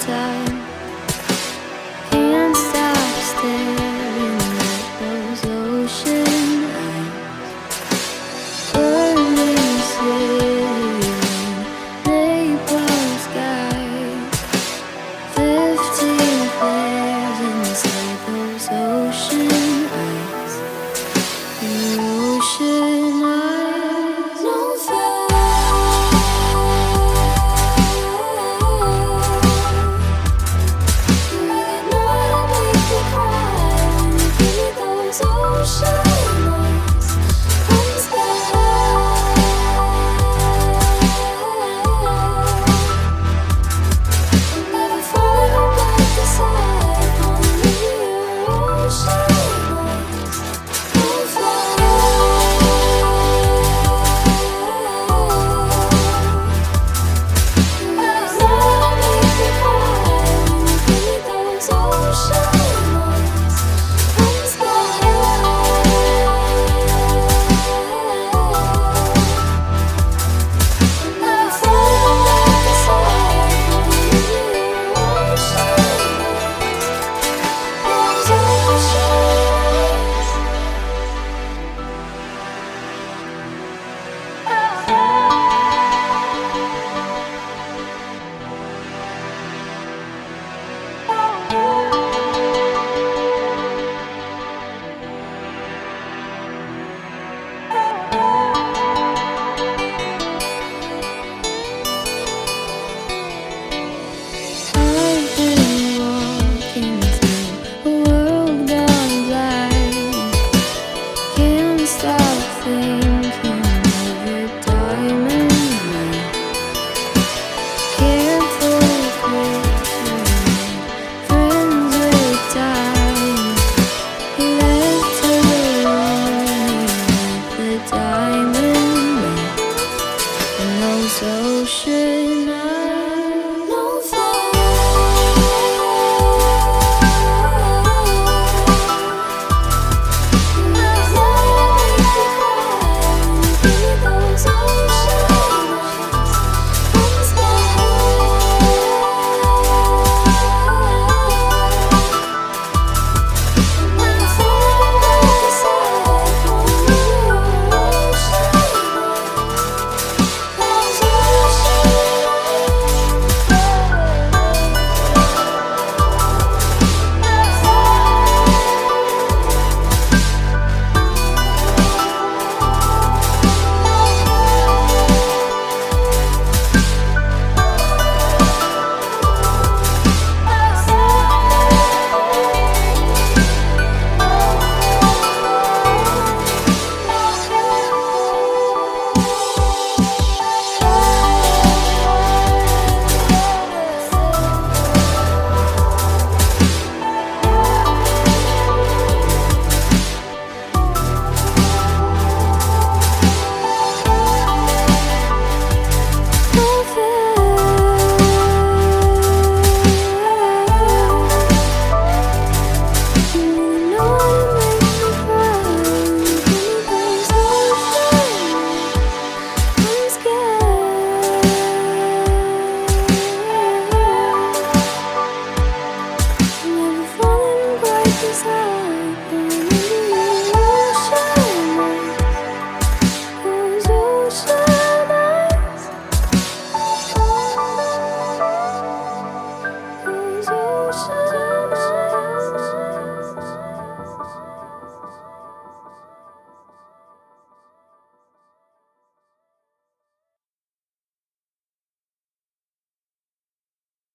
time. stop thinking of your diamond ring. Friends. He left lonely with the diamond ring, and.